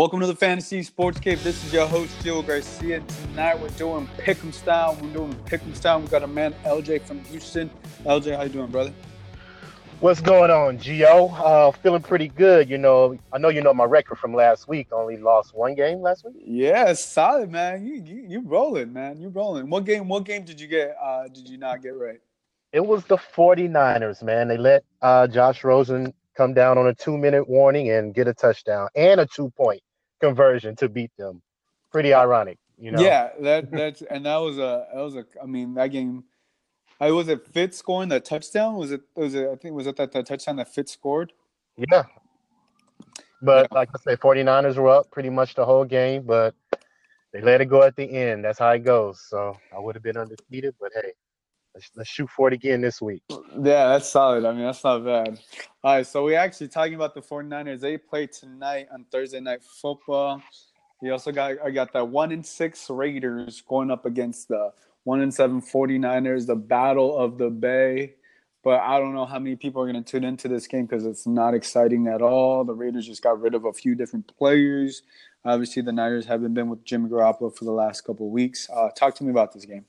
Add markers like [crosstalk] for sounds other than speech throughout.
Welcome to the Fantasy Sports Cave. This is your host, Gio Garcia. Tonight we're doing Pick'em style. We're doing Pick'em style. We got a man, LJ from Houston. LJ, how you doing, brother? What's going on, Gio? Uh, feeling pretty good. You know, I know you know my record from last week. Only lost one game last week. Yeah, solid, man. You you, you rolling, man. You rolling. What game? What game did you get? Uh, did you not get right? It was the 49ers, man. They let uh, Josh Rosen come down on a two-minute warning and get a touchdown and a two-point conversion to beat them. Pretty ironic, you know. Yeah, that that's and that was a that was a. I mean, that game. I was it Fitz scoring that touchdown? Was it was it I think was it that, that touchdown that Fitz scored? Yeah. But yeah. like I say, 49ers were up pretty much the whole game, but they let it go at the end. That's how it goes. So I would have been undefeated, but hey, let's, let's shoot for it again this week. Yeah, that's solid. I mean, that's not bad. All right, so we actually talking about the 49ers. They play tonight on Thursday night football. We also got I got that one in six Raiders going up against the one in seven 49ers, the battle of the Bay. But I don't know how many people are going to tune into this game because it's not exciting at all. The Raiders just got rid of a few different players. Obviously, the Niners haven't been with Jimmy Garoppolo for the last couple weeks. Uh, talk to me about this game.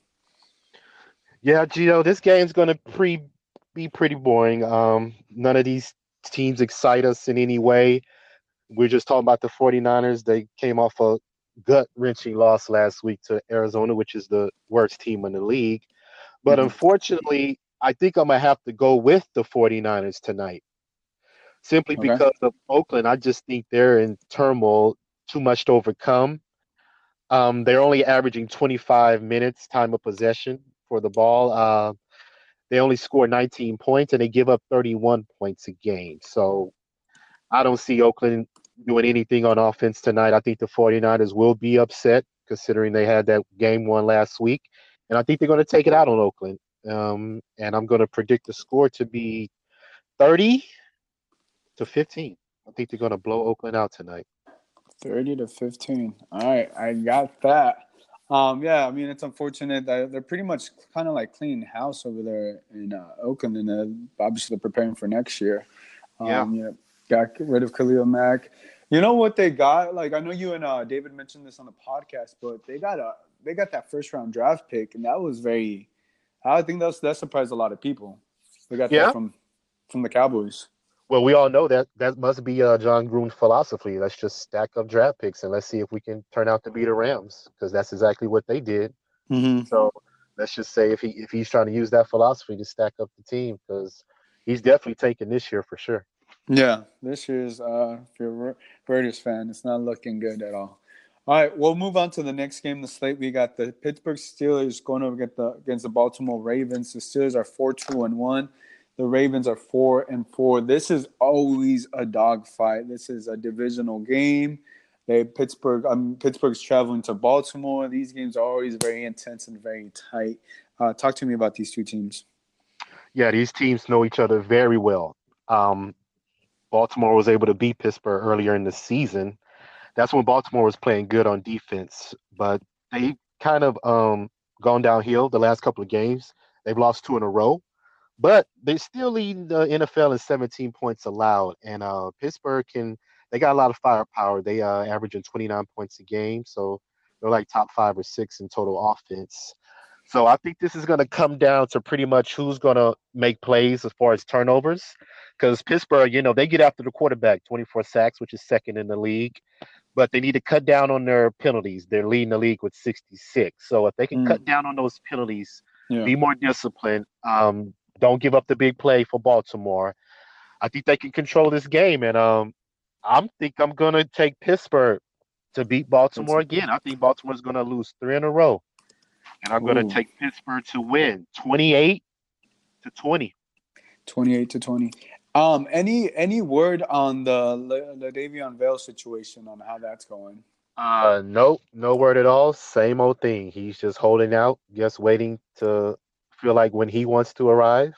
Yeah, Gio, this game's going to pre be pretty boring. Um, none of these teams excite us in any way. We're just talking about the 49ers. They came off a gut wrenching loss last week to Arizona, which is the worst team in the league. But mm-hmm. unfortunately, I think I'm going to have to go with the 49ers tonight. Simply okay. because of Oakland, I just think they're in turmoil, too much to overcome. Um, they're only averaging 25 minutes time of possession for the ball. Uh, they only score 19 points and they give up 31 points a game. So I don't see Oakland doing anything on offense tonight. I think the 49ers will be upset considering they had that game one last week. And I think they're going to take it out on Oakland. Um, and I'm going to predict the score to be 30 to 15. I think they're going to blow Oakland out tonight. 30 to 15. All right, I got that. Um, yeah, I mean it's unfortunate that they're pretty much kind of like cleaning house over there in uh, Oakland, and uh, obviously they're preparing for next year. Um, yeah. got rid of Khalil Mack. You know what they got? Like I know you and uh, David mentioned this on the podcast, but they got a they got that first round draft pick, and that was very. I think that's that surprised a lot of people. They got yeah. that from from the Cowboys. Well, we all know that that must be uh, Jon Gruden's philosophy. Let's just stack up draft picks and let's see if we can turn out to be the Rams because that's exactly what they did. Mm-hmm. So let's just say if he if he's trying to use that philosophy to stack up the team because he's definitely taking this year for sure. Yeah, this year's uh, if you're a Raiders fan, it's not looking good at all. All right, we'll move on to the next game. The slate we got the Pittsburgh Steelers going over against the against the Baltimore Ravens. The Steelers are four two and one. The Ravens are four and four. This is always a dogfight. This is a divisional game. They Pittsburgh. Um, Pittsburgh's traveling to Baltimore. These games are always very intense and very tight. Uh, talk to me about these two teams. Yeah, these teams know each other very well. Um, Baltimore was able to beat Pittsburgh earlier in the season. That's when Baltimore was playing good on defense, but they kind of um, gone downhill the last couple of games. They've lost two in a row but they're still leading the NFL in 17 points allowed. And uh, Pittsburgh can they got a lot of firepower. They uh averaging 29 points a game, so they're like top five or six in total offense. So I think this is going to come down to pretty much who's going to make plays as far as turnovers. Because Pittsburgh, you know, they get after the quarterback, 24 sacks, which is second in the league. But they need to cut down on their penalties. They're leading the league with 66. So if they can mm. cut down on those penalties, yeah. be more disciplined, um, don't give up the big play for Baltimore. I think they can control this game, and um, I think I'm gonna take Pittsburgh to beat Baltimore again. I think Baltimore's gonna lose three in a row, and I'm gonna take Pittsburgh to win 28 to 20. 28 to 20. Um, any any word on the Le'Veon Bell situation on how that's going? Uh, nope, no word at all. Same old thing. He's just holding out, just waiting to feel like when he wants to arrive.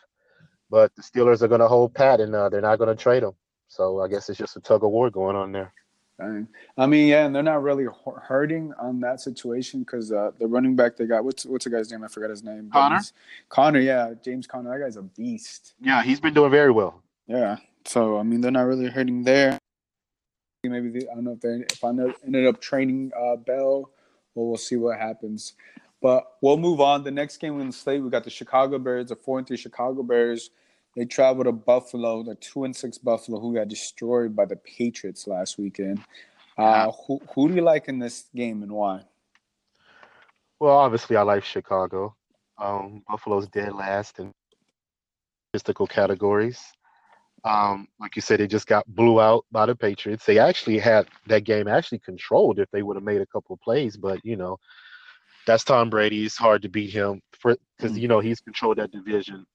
But the Steelers are going to hold pat and uh, they're not going to trade him. So I guess it's just a tug of war going on there. I mean, yeah, and they're not really hurting on that situation because uh, the running back they got what's what's the guy's name? I forgot his name. Connor. Conner, yeah, James Conner. That guy's a beast. Yeah, he's been doing very well. Yeah, so I mean, they're not really hurting there. maybe the, I don't know if they if I ended up training uh, Bell, well, we'll see what happens. But we'll move on. The next game in the slate, we got the Chicago Bears, the four and three Chicago Bears. They travel to Buffalo, the two and six Buffalo, who got destroyed by the Patriots last weekend. Uh, who who do you like in this game and why? Well, obviously, I like Chicago. Um, Buffalo's dead last in statistical categories. Um, like you said, they just got blew out by the Patriots. They actually had that game actually controlled if they would have made a couple of plays, but you know, that's Tom Brady. It's hard to beat him for because you know he's controlled that division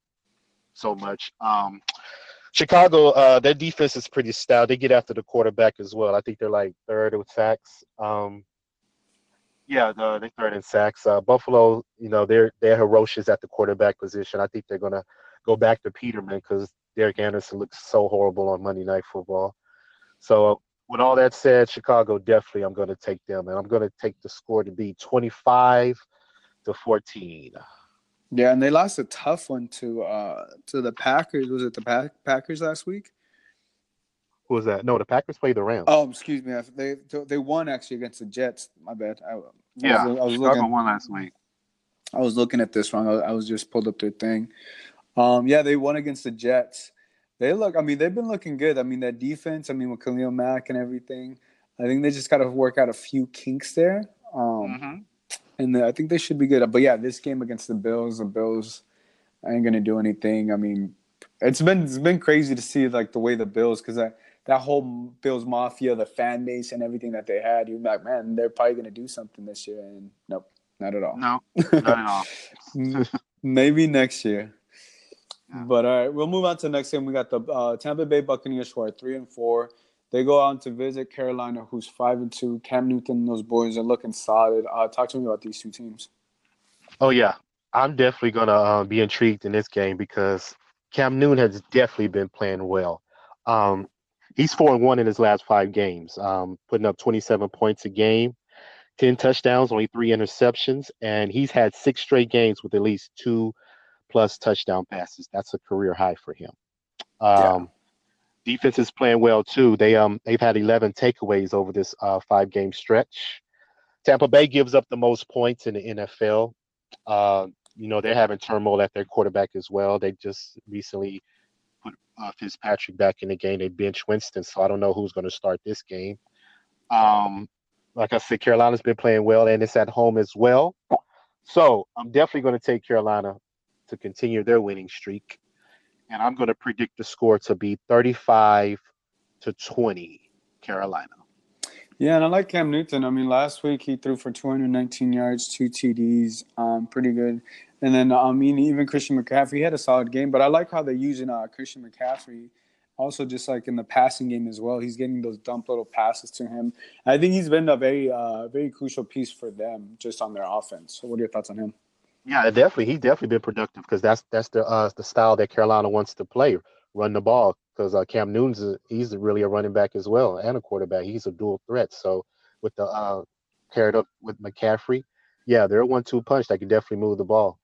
so much. Um, Chicago, uh, their defense is pretty stout. They get after the quarterback as well. I think they're like third with sacks. Um, yeah, the, they're third in sacks. Uh, Buffalo, you know, they're they're ferocious at the quarterback position. I think they're gonna go back to Peterman because Derek Anderson looks so horrible on Monday Night Football. So with all that said, Chicago definitely I'm going to take them, and I'm going to take the score to be 25 to 14. Yeah, and they lost a tough one to uh to the Packers. Was it the Pack- Packers last week? Who was that? No, the Packers played the Rams. Oh, excuse me. They they won actually against the Jets. My bad. I, yeah, I was, I was Chicago looking, won last week. I was looking at this wrong. I, I was just pulled up their thing. Um, yeah, they won against the Jets. They look. I mean, they've been looking good. I mean, that defense. I mean, with Khalil Mack and everything. I think they just got to work out a few kinks there. Um, mm-hmm. And the, I think they should be good. But yeah, this game against the Bills, the Bills ain't gonna do anything. I mean, it's been it's been crazy to see like the way the Bills because that that whole Bills mafia, the fan base, and everything that they had. You're like, man, they're probably gonna do something this year, and nope, not at all. No, not at all. [laughs] Maybe next year. But all right, we'll move on to the next game. We got the uh, Tampa Bay Buccaneers who are three and four. They go on to visit Carolina, who's five and two. Cam Newton, and those boys are looking solid. Uh, talk to me about these two teams. Oh yeah, I'm definitely gonna uh, be intrigued in this game because Cam Newton has definitely been playing well. Um, he's four and one in his last five games, um, putting up 27 points a game, 10 touchdowns, only three interceptions, and he's had six straight games with at least two plus touchdown passes. That's a career high for him. Um, yeah. Defense is playing well too. They um they've had 11 takeaways over this uh, five game stretch. Tampa Bay gives up the most points in the NFL. Uh, you know they're having turmoil at their quarterback as well. They just recently put uh, Fitzpatrick back in the game. They bench Winston, so I don't know who's going to start this game. Um, like I said, Carolina's been playing well, and it's at home as well. So I'm definitely going to take Carolina to continue their winning streak. And I'm going to predict the score to be 35 to 20 Carolina. Yeah, and I like Cam Newton. I mean, last week he threw for 219 yards, two TDs, um, pretty good. And then, I mean, even Christian McCaffrey had a solid game. But I like how they're using uh, Christian McCaffrey also just like in the passing game as well. He's getting those dump little passes to him. I think he's been a very, uh, very crucial piece for them just on their offense. So, what are your thoughts on him? Yeah, definitely. He's definitely been productive because that's that's the uh, the style that Carolina wants to play, run the ball. Because uh, Cam Newton's a, he's really a running back as well and a quarterback. He's a dual threat. So with the uh, paired up with McCaffrey, yeah, they're a one-two punch that can definitely move the ball.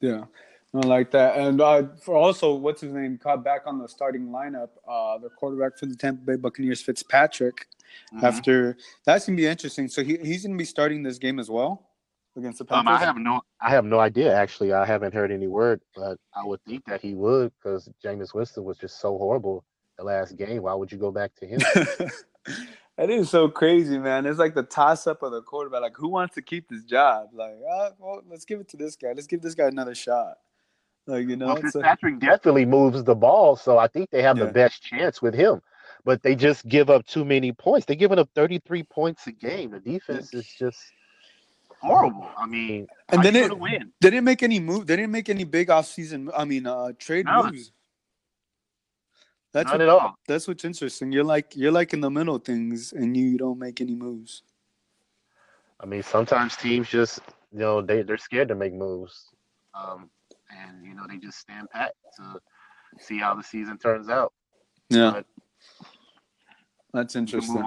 Yeah, I like that. And uh, for also, what's his name? Caught back on the starting lineup. Uh, the quarterback for the Tampa Bay Buccaneers, Fitzpatrick. Mm-hmm. After that's gonna be interesting. So he, he's gonna be starting this game as well against the Panthers? Um, I have no, I have no idea. Actually, I haven't heard any word, but I would think that he would because Jameis Winston was just so horrible the last game. Why would you go back to him? [laughs] that is so crazy, man. It's like the toss up of the quarterback. Like, who wants to keep this job? Like, uh, well, let's give it to this guy. Let's give this guy another shot. Like, you know, well, Fitzpatrick definitely moves the ball, so I think they have yeah. the best chance with him. But they just give up too many points. They're giving up 33 points a game. The defense is just horrible. I mean, and then it win? they didn't make any move. They didn't make any big off season. I mean, uh, trade no. moves. That's Not what, at all. That's what's interesting. You're like you're like in the middle things, and you don't make any moves. I mean, sometimes teams just you know they they're scared to make moves, um, and you know they just stand pat to see how the season turns out. Yeah, but that's interesting.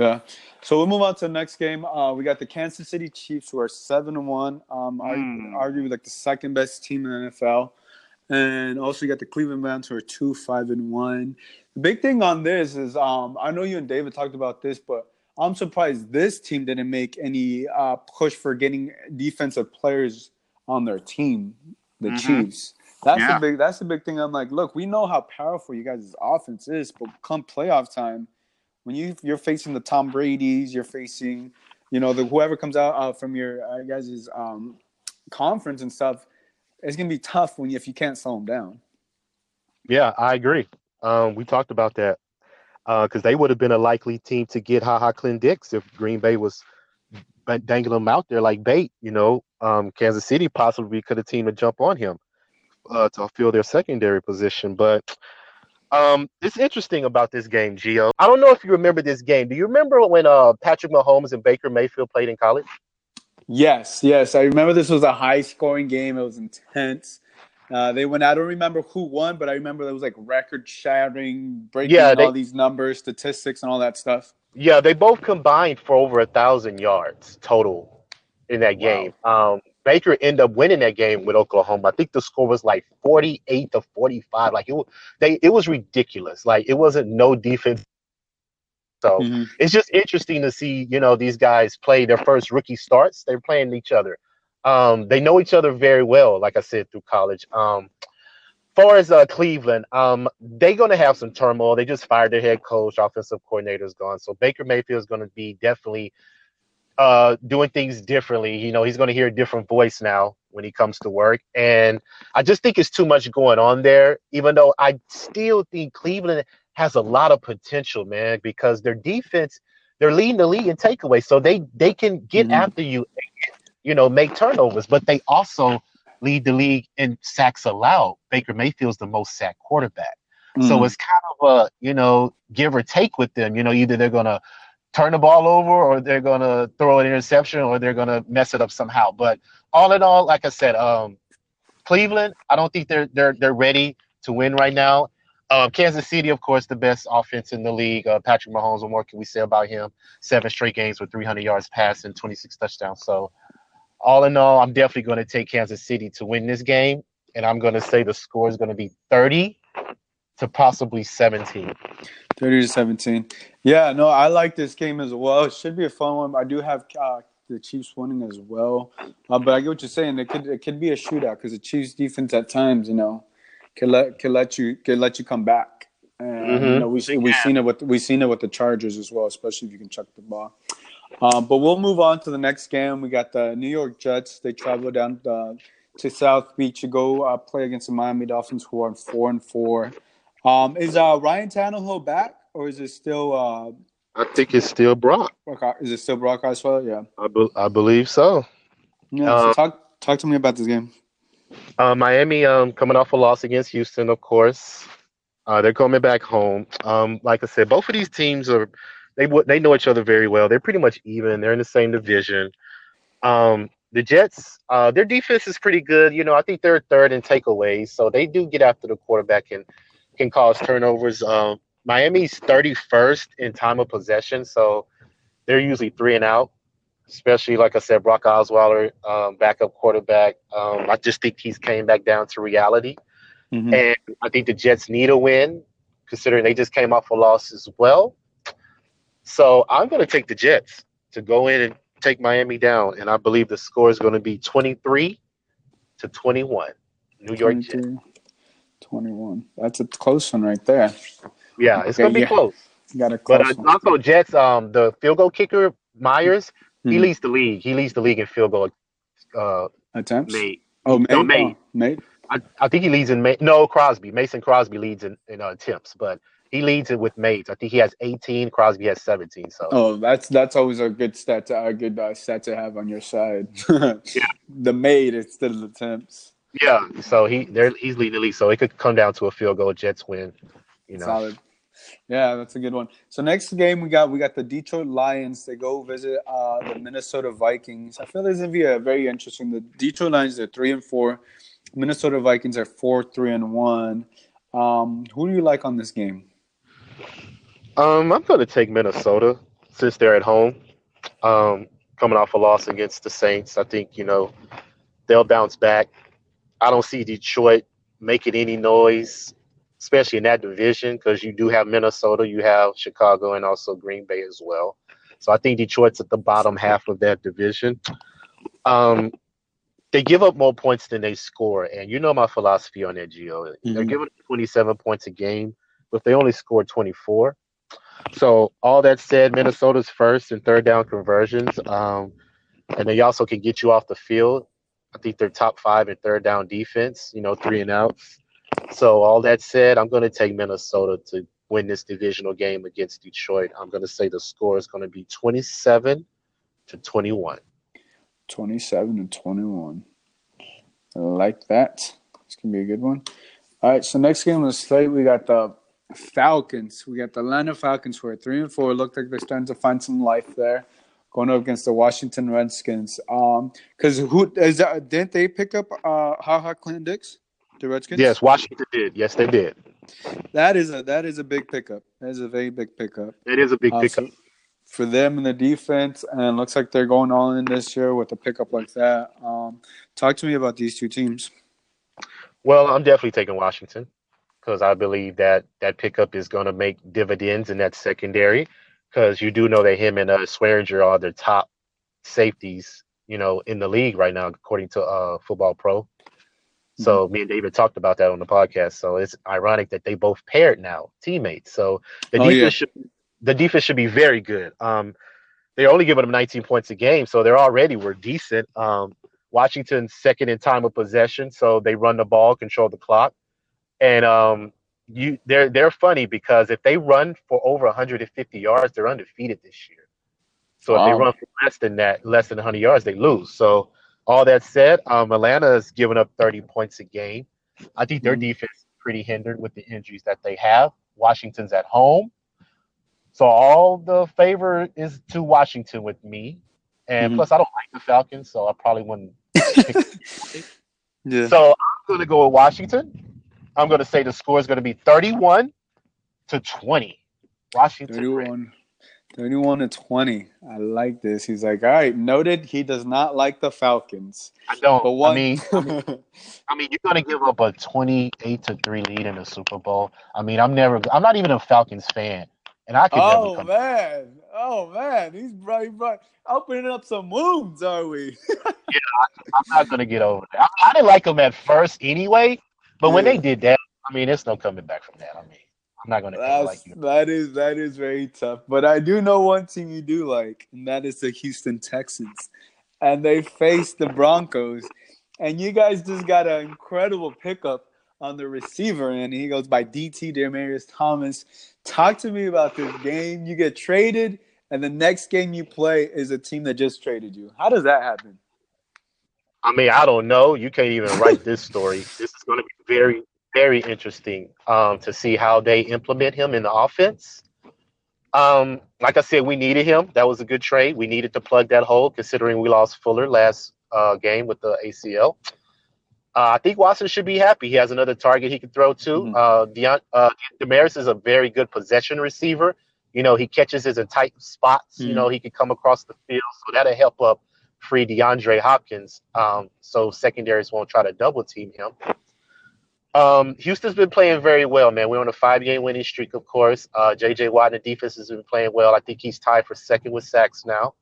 Yeah. So we'll move on to the next game. Uh, we got the Kansas City Chiefs, who are seven and one. Um, mm. I argue like the second best team in the NFL, and also you got the Cleveland Browns who are two five and one. The big thing on this is um, I know you and David talked about this, but I'm surprised this team didn't make any uh, push for getting defensive players on their team, the mm-hmm. Chiefs. That's yeah. the big. That's the big thing. I'm like, look, we know how powerful you guys' offense is, but come playoff time, when you you're facing the Tom Brady's, you're facing, you know, the whoever comes out uh, from your uh, um, conference and stuff, it's gonna be tough when you, if you can't slow them down. Yeah, I agree. Um, we talked about that because uh, they would have been a likely team to get Ha Ha Clinton-Dix if Green Bay was dangling them out there like bait. You know, um, Kansas City possibly could have team to jump on him uh, to fill their secondary position. But um, it's interesting about this game, Gio. I don't know if you remember this game. Do you remember when uh, Patrick Mahomes and Baker Mayfield played in college? Yes, yes. I remember this was a high scoring game. It was intense. Uh, they went. I don't remember who won, but I remember it was like record shattering, breaking yeah, they, all these numbers, statistics, and all that stuff. Yeah, they both combined for over a thousand yards total in that wow. game. Um, Baker ended up winning that game with Oklahoma. I think the score was like 48 to 45. Like it, they, it was ridiculous. Like it wasn't no defense. So mm-hmm. it's just interesting to see, you know, these guys play their first rookie starts. They're playing each other. Um, they know each other very well, like I said, through college. Um, far as uh, Cleveland, um, they're going to have some turmoil. They just fired their head coach, offensive coordinator is gone. So Baker Mayfield is going to be definitely uh, doing things differently. You know, he's going to hear a different voice now when he comes to work. And I just think it's too much going on there, even though I still think Cleveland has a lot of potential, man, because their defense, they're leading the league in takeaways. So they they can get mm-hmm. after you, you know, make turnovers, but they also lead the league in sacks allowed. Baker Mayfield's the most sacked quarterback. Mm-hmm. So it's kind of a, you know, give or take with them. You know, either they're gonna turn the ball over or they're going to throw an interception or they're going to mess it up somehow. But all in all, like I said, um, Cleveland, I don't think they're they're they're ready to win right now. Uh, Kansas City, of course, the best offense in the league. Uh, Patrick Mahomes, what more can we say about him? Seven straight games with 300 yards passing, 26 touchdowns. So, all in all, I'm definitely going to take Kansas City to win this game, and I'm going to say the score is going to be 30 to possibly 17. 30 to 17. Yeah, no, I like this game as well. It should be a fun one. I do have uh, the Chiefs winning as well. Uh, but I get what you're saying. It could it could be a shootout because the Chiefs defense at times, you know, can let can let you can let you come back. And mm-hmm. you know, we we've seen it with we've seen it with the Chargers as well, especially if you can chuck the ball. Um, but we'll move on to the next game. We got the New York Jets. They travel down uh, to South Beach to go uh, play against the Miami Dolphins, who are four and four. Um, is uh, Ryan Tannehill back, or is it still? Uh, I think it's still Brock. Is it still Brock Osweiler? Yeah, I, be- I believe so. Yeah, so uh, talk talk to me about this game. Uh, Miami um, coming off a loss against Houston, of course. Uh, they're coming back home. Um, like I said, both of these teams are they they know each other very well. They're pretty much even. They're in the same division. Um, the Jets, uh, their defense is pretty good. You know, I think they're third in takeaways, so they do get after the quarterback and can cause turnovers. Um, Miami's 31st in time of possession, so they're usually three and out. Especially, like I said, Brock Osweiler, um, backup quarterback. Um, I just think he's came back down to reality, mm-hmm. and I think the Jets need a win, considering they just came off a loss as well. So I'm going to take the Jets to go in and take Miami down, and I believe the score is going to be 23 to 21. New York Jets. 21. That's a close one right there. Yeah, it's okay, gonna be yeah. close. Got a close but uh, also Jets, um, the field goal kicker Myers, mm-hmm. he leads the league. He leads the league in field goal uh, attempts. Made. Oh, made. No, made. Oh, made. I, I think he leads in made. No, Crosby. Mason Crosby leads in, in uh, attempts, but he leads it with mates. I think he has 18. Crosby has 17. So oh, that's that's always a good stat, to, a good uh, stat to have on your side. [laughs] yeah, the made instead of the attempts. Yeah, so he they're he's leading the league, so it could come down to a field goal. Jets win. You know. Solid. Yeah, that's a good one. So next game we got we got the Detroit Lions. They go visit uh, the Minnesota Vikings. I feel this is gonna be a very interesting. The Detroit Lions are three and four. Minnesota Vikings are four, three and one. Um, who do you like on this game? Um, I'm going to take Minnesota since they're at home. Um, coming off a loss against the Saints, I think you know they'll bounce back. I don't see Detroit making any noise, especially in that division, because you do have Minnesota, you have Chicago, and also Green Bay as well. So I think Detroit's at the bottom half of that division. Um, they give up more points than they score, and you know my philosophy on that, Gio. Mm-hmm. They're giving 27 points a game, but they only scored 24. So all that said, Minnesota's first and third down conversions, um, and they also can get you off the field. I think they're top five in third down defense. You know, three and outs. So all that said, I'm going to take Minnesota to win this divisional game against Detroit. I'm going to say the score is going to be 27 to 21. 27 and 21. I like that. It's going to be a good one. All right, so next game on the slate, we got the Falcons. We got the Atlanta Falcons who are three and four. Look like they're starting to find some life there, going up against the Washington Redskins. Um, because who is that? Didn't they pick up uh Ha Ha Clinton-Dix, the Redskins? Yes, Washington did. Yes, they did. That is a that is a big pickup. That is a very big pickup. It is a big uh, pickup. So for them in the defense, and looks like they're going all in this year with a pickup like that. Um, talk to me about these two teams. Well, I'm definitely taking Washington because I believe that that pickup is going to make dividends in that secondary. Because you do know that him and uh, Swearinger are the top safeties, you know, in the league right now, according to uh, Football Pro. So mm-hmm. me and David talked about that on the podcast. So it's ironic that they both paired now, teammates. So the oh, defense yeah. should the defense should be very good. Um, they're only giving them 19 points a game, so they're already were decent. Um, Washington's second in time of possession, so they run the ball, control the clock, and um, you they're they're funny because if they run for over 150 yards, they're undefeated this year. So wow. if they run for less than that, less than 100 yards, they lose. So all that said, um, Atlanta is giving up 30 points a game. I think their mm-hmm. defense is pretty hindered with the injuries that they have. Washington's at home. So all the favor is to Washington with me. And mm-hmm. plus, I don't like the Falcons, so I probably wouldn't. [laughs] yeah. So I'm going to go with Washington. I'm going to say the score is going to be 31 to 20. Washington. 31, 31 to 20. I like this. He's like, all right, noted. He does not like the Falcons. I don't. But one... I mean, I [laughs] mean, I mean, you're going to give up a 28 to 3 lead in the Super Bowl. I mean, I'm never, I'm not even a Falcons fan and I could. Oh never man, oh man, he's right, right, opening up some wounds, are we? [laughs] yeah, I, am not gonna get over that. I, I, didn't like him at first anyway, but yeah. when they did that, I mean, there's no coming back from that. I mean, I'm not gonna like you. That is that is very tough, but I do know one team you do like, and that is the Houston Texans, and they face the Broncos, and you guys just got an incredible pickup on the receiver, and he goes by DT Demaryius Thomas. Talk to me about this game. You get traded, and the next game you play is a team that just traded you. How does that happen? I mean, I don't know. You can't even write this story. [laughs] This is going to be very, very interesting um, to see how they implement him in the offense. Um, like I said, we needed him. That was a good trade. We needed to plug that hole, considering we lost Fuller last uh, game with the ACL. Uh, I think Watson should be happy. He has another target he can throw to. Mm-hmm. Uh, Deion, uh, is a very good possession receiver. You know, he catches his in tight spots. Mm-hmm. You know, he can come across the field, so that'll help up free DeAndre Hopkins. Um, so secondaries won't try to double team him. Um, Houston's been playing very well, man. We're on a five game winning streak, of course. Uh, JJ Watt and the defense has been playing well. I think he's tied for second with sacks now.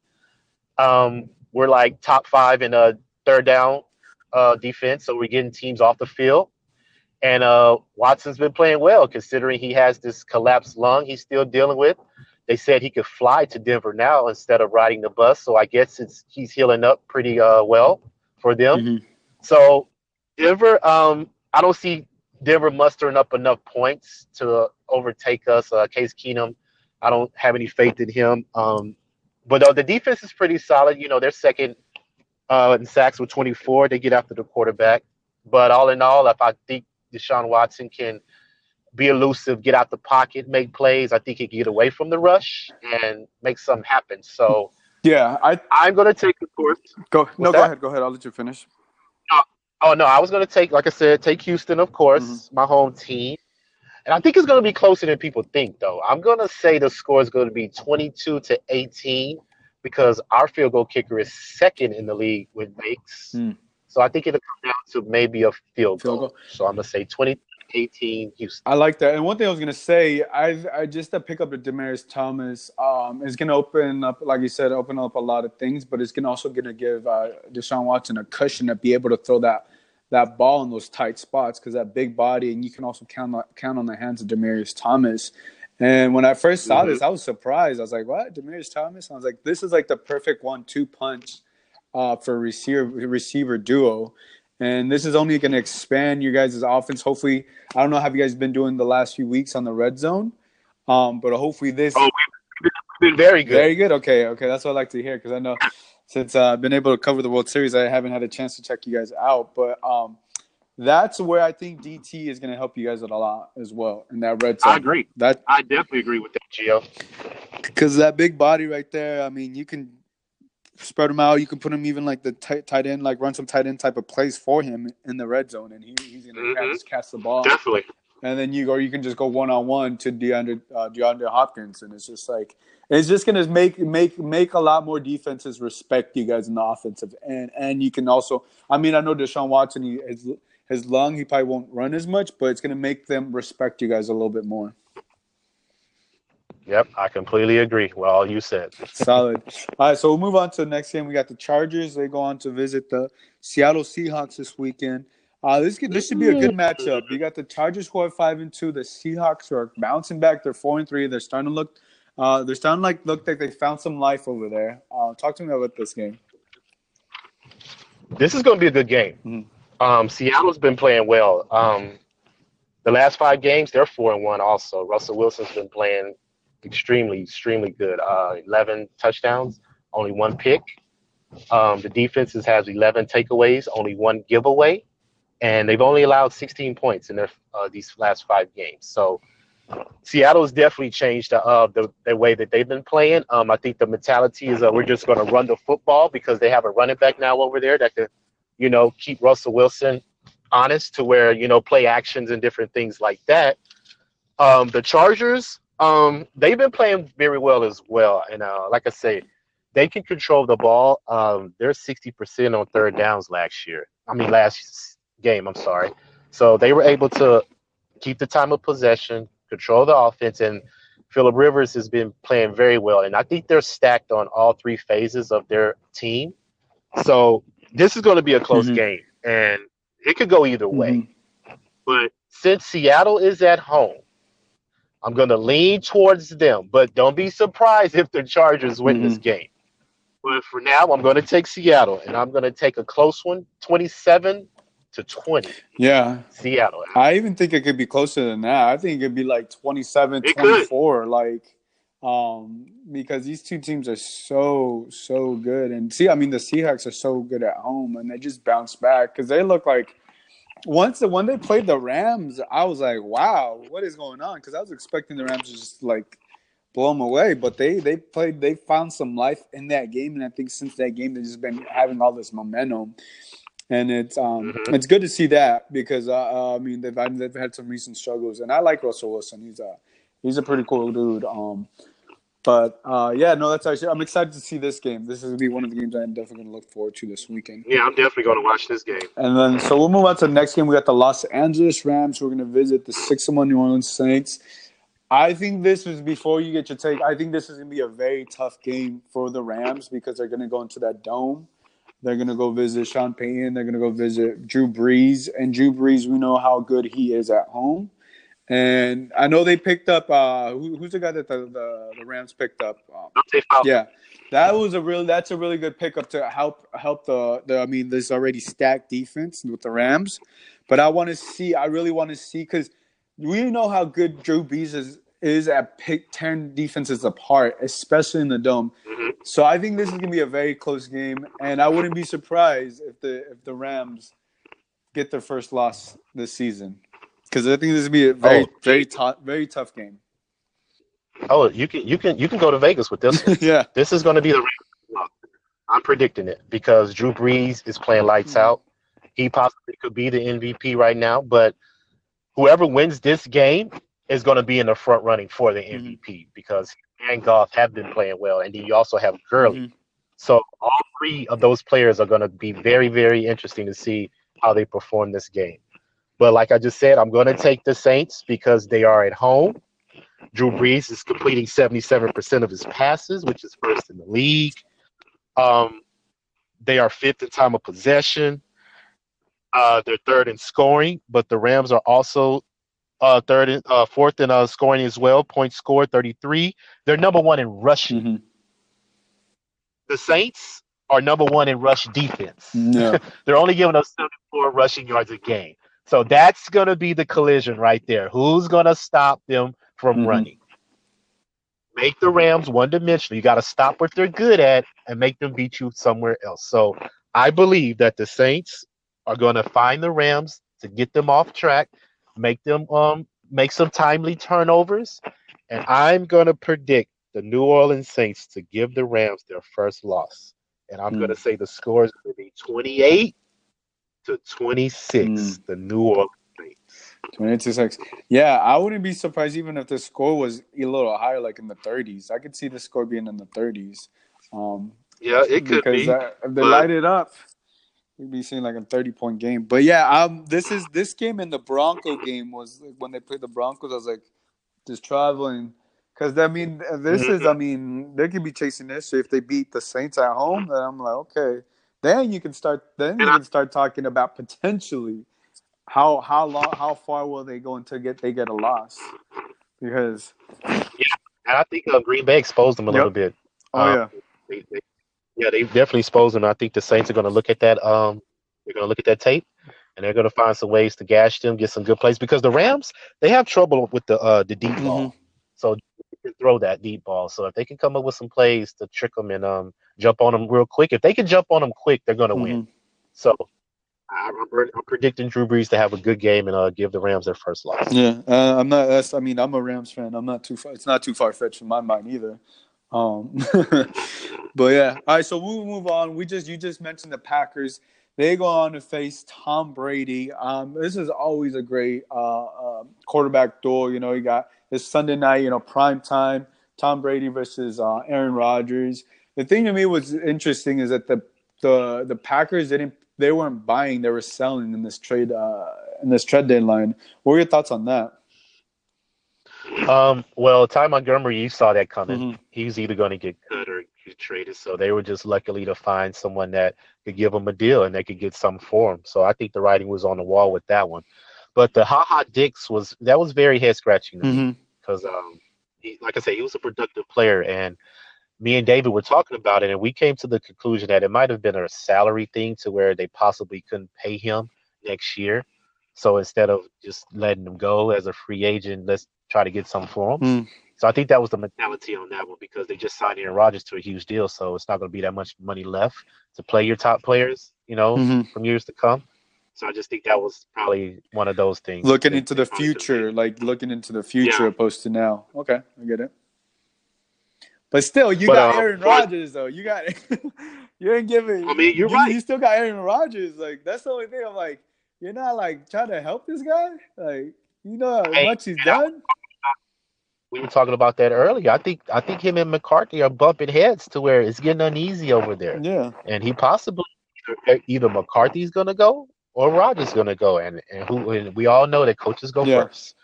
Um, we're like top five in a third down uh, defense, so we're getting teams off the field. And uh, Watson's been playing well, considering he has this collapsed lung he's still dealing with. They said he could fly to Denver now instead of riding the bus, so I guess it's he's healing up pretty uh, well for them. Mm-hmm. So Denver, um, I don't see Denver mustering up enough points to overtake us. Uh, Case Keenum, I don't have any faith in him. Um, but uh, the defense is pretty solid. You know, they're second uh, in sacks with 24. They get after the quarterback. But all in all, if I think Deshaun Watson can be elusive, get out the pocket, make plays, I think he can get away from the rush and make something happen. So yeah, I I'm gonna take the course. Go no, that? go ahead, go ahead. I'll let you finish. Uh, oh no, I was gonna take, like I said, take Houston, of course, mm-hmm. my home team. And I think it's going to be closer than people think, though. I'm going to say the score is going to be 22 to 18 because our field goal kicker is second in the league with makes. Mm. So I think it'll come down to maybe a field, Field goal. goal. So I'm gonna say 2018 Houston. I like that. And one thing I was gonna say, I I just to pick up the Demaryius Thomas um, is gonna open up, like you said, open up a lot of things, but it's gonna also gonna give uh, Deshaun Watson a cushion to be able to throw that that ball in those tight spots because that big body, and you can also count on, count on the hands of Demaryius Thomas. And when I first saw Mhm. this, I was surprised. I was like, "What, Demaryius Thomas?" I was like, "This is like the perfect one-two punch uh, for receiver receiver duo." And this is only going to expand your guys' offense. Hopefully, I don't know how you guys been doing the last few weeks on the red zone, um, but hopefully this Oh, we've been very good. very good. Okay, okay, that's what I like to hear because I know since uh, I've been able to cover the World Series, I haven't had a chance to check you guys out. But um, that's where I think DT is going to help you guys out a lot as well in that red zone. I agree. That I definitely agree with that, Gio. because that big body right there. I mean, you can spread him out. You can put him even like the tight, tight end, like run some tight end type of plays for him in the red zone, and he, he's to Mhm. just catch the ball. Definitely. and then you or you can just go one on one to DeAndre uh, DeAndre Hopkins, and it's just like it's just gonna make make make a lot more defenses respect you guys in the offensive end, and you can also, I mean, I know Deshaun Watson, he, his his lung, he probably won't run as much, but it's gonna make them respect you guys a little bit more. Yep, I completely agree with all you said. [laughs] Solid. All right, so we'll move on to the next game. We got the Chargers. They go on to visit the Seattle Seahawks this weekend. Uh, this could, this should be a good matchup. You got the Chargers who are five and two. The Seahawks are bouncing back. They're four and three. They're starting to look. Uh, they're starting to like look like they found some life over there. Uh, talk to me about this game. This is going to be a good game. Mhm. Um, Seattle's been playing well. Um, the last five games, they're four and one. Also, Russell Wilson's been playing extremely, extremely good. Uh, Eleven touchdowns, only one pick. Um, the defense has has eleven takeaways, only one giveaway, and they've only allowed 16 points in their uh, these last five games. So. Seattle has definitely changed uh, the, the way that they've been playing. Um, I think the mentality is uh, we're just going to run the football because they have a running back now over there that could, you know, keep Russell Wilson honest to where you know play actions and different things like that. Um, the Chargers, um, they've been playing very well as well, and uh, like I say, they can control the ball. Um, they're sixty percent on third downs last year. I mean, last game. I'm sorry. So they were able to keep the time of possession, control the offense, and Philip Rivers has been playing very well. And I think they're stacked on all three phases of their team. So this is going to be a close Mhm. game, and it could go either way. Mhm. But since Seattle is at home, I'm going to lean towards them. But don't be surprised if the Chargers win this game. But for now, I'm going to take Seattle, and I'm going to take a close one 27 to 20. Yeah, Seattle. I even think it could be closer than that. I think it could be like 27, It could. 24, like um because these two teams are so so good and see I mean the Seahawks are so good at home and they just bounce back cuz they look like once the when they played the Rams I was like wow what is going on cuz I was expecting the Rams to just like blow them away but they they played they found some life in that game and I think since that game they've just been having all this momentum and it's um Mhm. it's good to see that because uh, uh, I mean they've they've had some recent struggles and I like Russell Wilson. He's a he's a pretty cool dude. Um, but uh, yeah, no, that's actually I'm excited to see this game. This is gonna be one of the games I'm definitely gonna look forward to this weekend. Yeah, I'm definitely going to watch this game. And then so we'll move on to the next game. We got the Los Angeles Rams. We're gonna visit the six and one New Orleans Saints. I think this is before you get your take. I think this is gonna be a very tough game for the Rams because they're gonna go into that dome. They're gonna go visit Sean Payton. They're gonna go visit Drew Brees, and Drew Brees, we know how good he is at home. And I know they picked up uh, who, who's the guy that the, the, the Rams picked up? Um, yeah, that was a real. That's a really good pickup to help help the. the I mean, there's already stacked defense with the Rams, but I want to see. I really want to see because we know how good Drew Brees is is at pick tearing defenses apart, especially in the dome. Mhm. So I think this is gonna be a very close game, and I wouldn't be surprised if the if the Rams get their first loss this season because I think this would be a very Oh. very tough very tough game. Oh, you can you can you can go to Vegas with this. [laughs] one. yeah. this is going to be the I'm predicting it because Drew Brees is playing lights Mhm. out. He possibly could be the MVP right now, but whoever wins this game is going to be in the front running for the. MVP because and Goff have been playing well, and then you also have Gurley. Mhm. So all three of those players are going to be very, very interesting to see how they perform this game. But like I just said, I'm going to take the Saints because they are at home. Drew Brees is completing 77% of his passes, which is first in the league. Um, they are fifth in time of possession. Uh, they're third in scoring, but the Rams are also uh, third, in, uh, fourth in uh, scoring as well. Points scored 33. They're number one in rushing. Mm-hmm. The Saints are number one in rush defense. No. [laughs] They're only giving us 74 rushing yards a game. So that's going to be the collision right there. Who's going to stop them from Mhm. running? Make the Rams one dimensional. You got to stop what they're good at and make them beat you somewhere else. So I believe that the Saints are going to find the Rams to get them off track, make them um make some timely turnovers, and I'm going to predict the New Orleans Saints to give the Rams their first loss. And I'm Hmm. going to say the score is going to be 28 to 26. Hmm. The New Orleans Saints. 22 6. Yeah, I wouldn't be surprised even if the score was a little higher, like in the 30s. I could see the score being in the 30s. Um, Yeah, it could because be. if they but- light it up, you'd be seeing like a 30 point game. But yeah, um, this is this game and the Bronco game was like, when they played the Broncos. I was like, just traveling. Because, I mean, this is, I mean, they could be chasing this. So if they beat the Saints at home, then I'm like, okay. Then you can start. Then you I- can start talking about potentially how how long how far will they go until get they get a loss? Because And I think uh, Green Bay exposed them a Yep. little bit. oh Uh, yeah, They, they, yeah, they definitely exposed them. I think the Saints are going to look at that. Um, they're going to look at that tape, and they're going to find some ways to gash them, get some good plays. Because the Rams, they have trouble with the uh, the deep Mhm. ball, so they can throw that deep ball. So if they can come up with some plays to trick them and um jump on them real quick, if they can jump on them quick, they're going to win. Mhm. So I'm, I'm predicting Drew Brees to have a good game and uh, give the Rams their first loss. yeah. Uh, I'm not. That's, I mean, I'm a Rams fan. I'm not too far. It's not too far fetched in my mind either. Um, [laughs] but yeah. All right. So we'll move on. We just you just mentioned the Packers. They go on to face Tom Brady. Um, this is always a great uh, uh, quarterback duel. You know, you got this Sunday night. You know, prime time. Tom Brady versus uh, Aaron Rodgers. The thing to me was interesting is that the the the Packers didn't they weren't buying they were selling in this trade uh, in this trade deadline. What were your thoughts on that? Um, well, Ty Montgomery, you saw that coming. Mhm. He's either going to get cut or get traded. So they were just luckily to find someone that could give him a deal and they could get something for him. So I think the writing was on the wall with that one. But the Ha Ha Dix was that was very head scratching to me Mm-hmm. because, um, he, like I said, he was a productive player, and me and David were talking about it, and we came to the conclusion that it might have been a salary thing to where they possibly couldn't pay him next year. So instead of just letting him go as a free agent, let's try to get some for him. Mm. So I think that was the mentality on that one because they just signed Aaron Rodgers to a huge deal, so it's not going to be that much money left to play your top players, you know, Mhm. from years to come. So I just think that was probably one of those things. Looking into the future, like looking into the future Yeah. opposed to now. Okay, I get it. But still, you But, got uh, Aaron Rodgers though. You got [laughs] you ain't giving. I mean, you're you, right. You still got Aaron Rodgers. Like that's the only thing. I'm like, you're not like trying to help this guy. Like you know how Hey, much he's I- done. we were talking about that earlier. I think I think him and McCarthy are bumping heads to where it's getting uneasy over there, Yeah. and he possibly either- either McCarthy's going to go or Rodgers going to go, and and who and we all know that coaches go Yeah. first.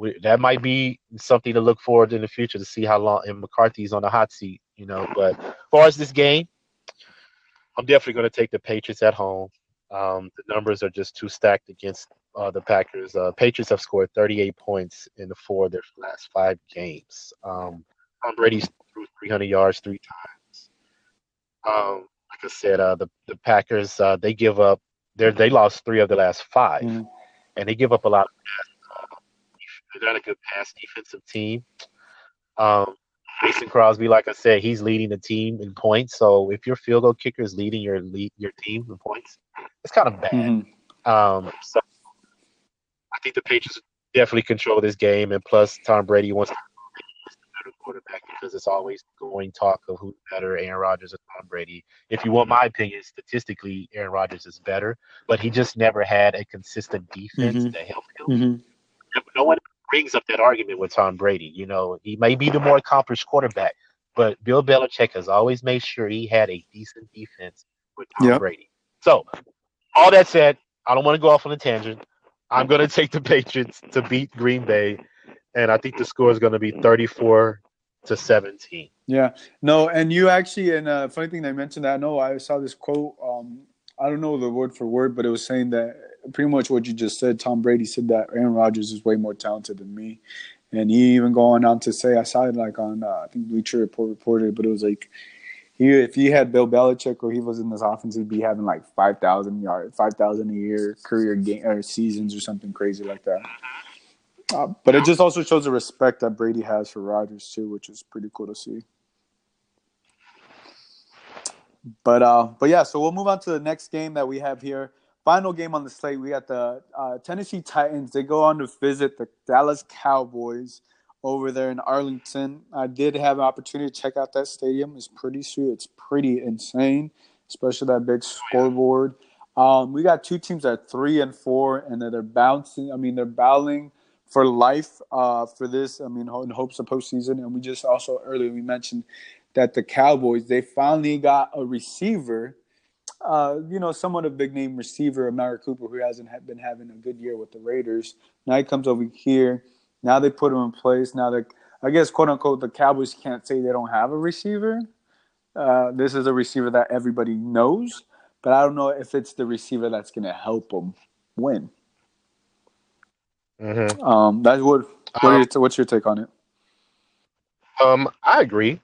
We, that might be something to look forward to in the future to see how long and McCarthy's on the hot seat, you know. But as far as this game, I'm definitely going to take the Patriots at home. Um, the numbers are just too stacked against uh, the Packers. Uh, Patriots have scored 38 points in the four of their last five games. Um, Tom Brady's threw 300 yards three times. Um, like I said, uh, the the Packers uh, they give up. They they lost three of the last 5 Mhm. and they give up a lot. Of pass, uh, they're not a good pass defensive team. Um, Mason Crosby, like I said, he's leading the team in points. So if your field goal kicker is leading your lead, your team in points, it's kind of bad. Mhm. Um, so I think the Patriots definitely control this game, and plus Tom Brady wants to be better quarterback because it's always going talk of who's better, Aaron Rodgers or Tom Brady. If you want my opinion, statistically, Aaron Rodgers is better, but he just never had a consistent defense Mhm. to help him. Mhm. No one brings up that argument with Tom Brady. You know, he may be the more accomplished quarterback, but Bill Belichick has always made sure he had a decent defense with Tom Yep. Brady. So, all that said, I don't want to go off on a tangent. I'm going [laughs] to take the Patriots to beat Green Bay, and I think the score is going to be 34 to 17. Yeah, no, and you actually, and uh, funny thing they mentioned that. No, I saw this quote. Um, I don't know the word for word, but it was saying that pretty much what you just said. Tom Brady said that Aaron Rodgers is way more talented than me, and he even going on to say, I saw it like on uh, I think Bleacher Report reported, but it was like he if he had Bill Belichick or he was in this offense, he'd be having like five thousand yards, five thousand a year career game or seasons or something crazy like that. Uh, but it just also shows the respect that Brady has for Rodgers too, which is pretty cool to see. But uh, but yeah, so we'll move on to the next game that we have here. Final game on the slate. We got the uh, Tennessee Titans. They go on to visit the Dallas Cowboys over there in Arlington. I did have an opportunity to check out that stadium. It's pretty sweet. It's pretty insane, especially that big scoreboard. Um, we got two teams are three and four, and they're bouncing. I mean, they're battling for life uh, for this. I mean, in hopes of postseason. And we just also earlier we mentioned that the Cowboys they finally got a receiver. Uh, you know, somewhat of a big name receiver, Amari Cooper, who hasn't been having a good year with the Raiders. Now he comes over here. Now they put him in place. Now that I guess quote unquote the Cowboys can't say they don't have a receiver. Uh, this is a receiver that everybody knows, but I don't know if it's the receiver that's going to help them win. Mm-hmm. Um, that's what. what Um, your, what's your take on it? Um, I agree.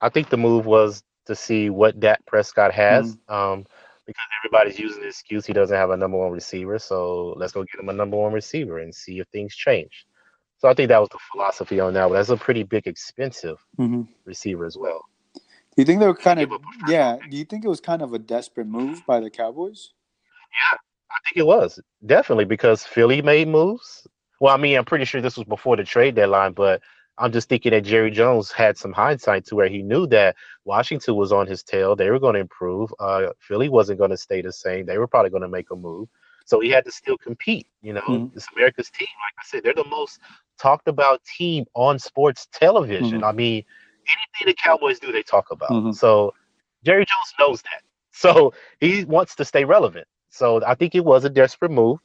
I think the move was to see what Dak Prescott has. Um, because everybody's using the excuse he doesn't have a number one receiver, so let's go get him a number one receiver and see if things change. So I think that was the philosophy on that. But that's a pretty big, expensive Mm-hmm. receiver as well. Do you think they were kind of Give up a first yeah? Do you think it was kind of a desperate move by the Cowboys? Yeah, I think it was definitely because Philly made moves. Well, I mean, I'm pretty sure this was before the trade deadline, but I'm just thinking that Jerry Jones had some hindsight to where he knew that Washington was on his tail. They were going to improve. Uh, Philly wasn't going to stay the same. They were probably going to make a move. So he had to still compete. You know, Mhm. it's America's team. Like I said, they're the most talked about team on sports television. Mhm. I mean, anything the Cowboys do, they talk about. Mhm. So Jerry Jones knows that. [laughs] So he wants to stay relevant. So I think it was a desperate move.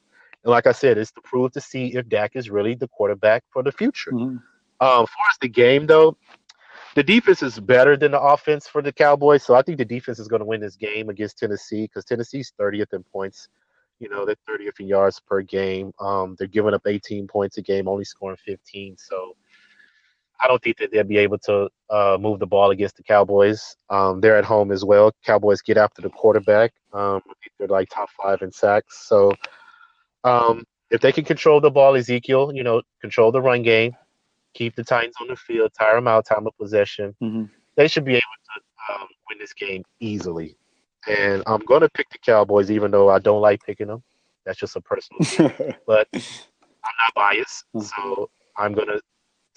And like I said, it's to prove to see if Dak is really the quarterback for the future. Um, far as the game, though, the defense is better than the offense for the Cowboys. So I think the defense is going to win this game against Tennessee because Tennessee's 30th in points. You know, they're 30th in yards per game. Um, they're giving up 18 points a game, only scoring 15. So I don't think that they'll be able to uh, move the ball against the Cowboys. Um, they're at home as well. Cowboys get after the quarterback. Um, they're like top five in sacks. So um, if they can control the ball, Ezekiel, you know, control the run game, keep the Titans on the field, tire them out, time of possession, Mhm. they should be able to um, win this game easily. And I'm going to pick the Cowboys, even though I don't like picking them. That's just a personal [laughs] but I'm not biased, Mhm. so I'm gonna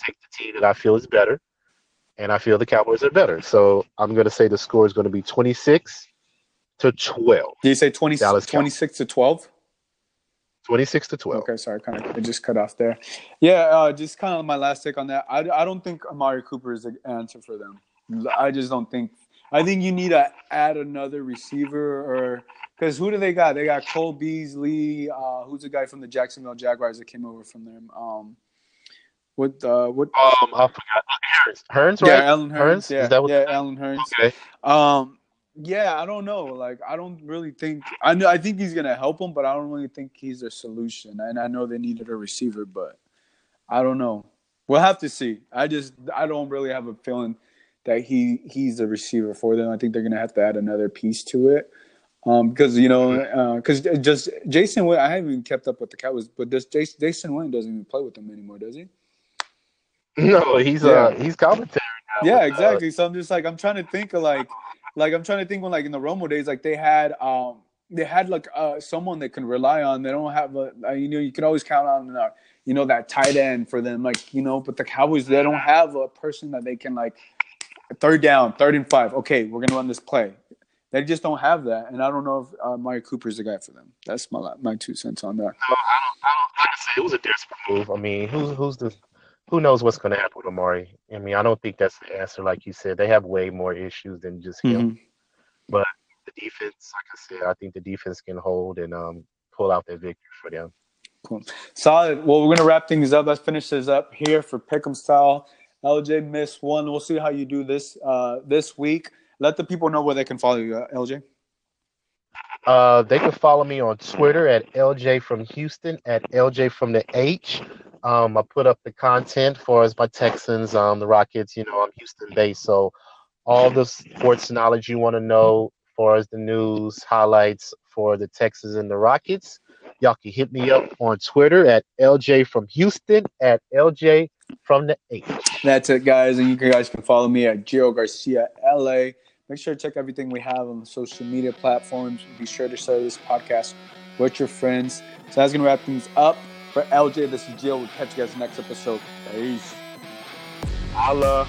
take the team that I feel is better, and I feel the Cowboys are better. So I'm gonna say the score is gonna be 26 to 12. Did you say 20, Dallas Cow- 26 to 12? 26 to 12. Okay, sorry, kind of it just cut off there. Yeah, uh, just kind of my last take on that. I, I don't think Amari Cooper is the answer for them. I just don't think. I think you need to add another receiver, or because who do they got? They got Cole Beasley. Uh, who's the guy from the Jacksonville Jaguars that came over from them? Um, what? Uh, what? Um, I forgot Hurns. Hurns, yeah, right? Allen Hurns. Hurns? Yeah, Is that what- yeah, Allen Hurns. Okay. Um, yeah, I don't know. Like, I don't really think. I know. I think he's gonna help them, but I don't really think he's their solution. And I know they needed a receiver, but I don't know. We'll have to see. I just I don't really have a feeling that he he's the receiver for them. I think they're gonna have to add another piece to it. Um, because you know, because just Jason, Witten, I haven't even kept up with the Cowboys, but this Jason, Jason Witten doesn't even play with them anymore, does he? No, he's Yeah. uh he's commentary now. Yeah, with, uh, exactly. So I'm just like I'm trying to think of like like I'm trying to think when like in the Romo days like they had um they had like uh someone they can rely on. They don't have a uh, you know you can always count on uh, you know that tight end for them like you know but the Cowboys they don't have a person that they can like third down, third and five. Okay, we're gonna run this play. They just don't have that, and I don't know if uh, Amari Cooper's the guy for them. That's my my two cents on that. No, I don't. I don't. Like said, it was a desperate move. I mean, who's who's the who knows what's going to happen with Amari? I mean, I don't think that's the answer. Like you said, they have way more issues than just him. Mm-hmm. But the defense, like I said, I think the defense can hold and um, pull out that victory for them. Cool. Solid. Well, we're gonna wrap things up. Let's finish this up here for Pick'em style. LJ missed one. We'll see how you do this uh, this week. Let the people know where they can follow you, uh, LJ. Uh, they can follow me on Twitter at LJ from Houston at LJ from the H. Um, I put up the content for as my Texans, um, the Rockets. You know, I'm Houston based, so all the sports knowledge you want to know, for as the news highlights for the Texans and the Rockets, y'all can hit me up on Twitter at LJ from Houston at LJ from the H. That's it, guys, and you guys can follow me at Gio Garcia LA. Make sure to check everything we have on the social media platforms. Be sure to share this podcast with your friends. So that's gonna wrap things up. For LJ, this is Gio. We'll catch you guys next episode. Peace. Allah.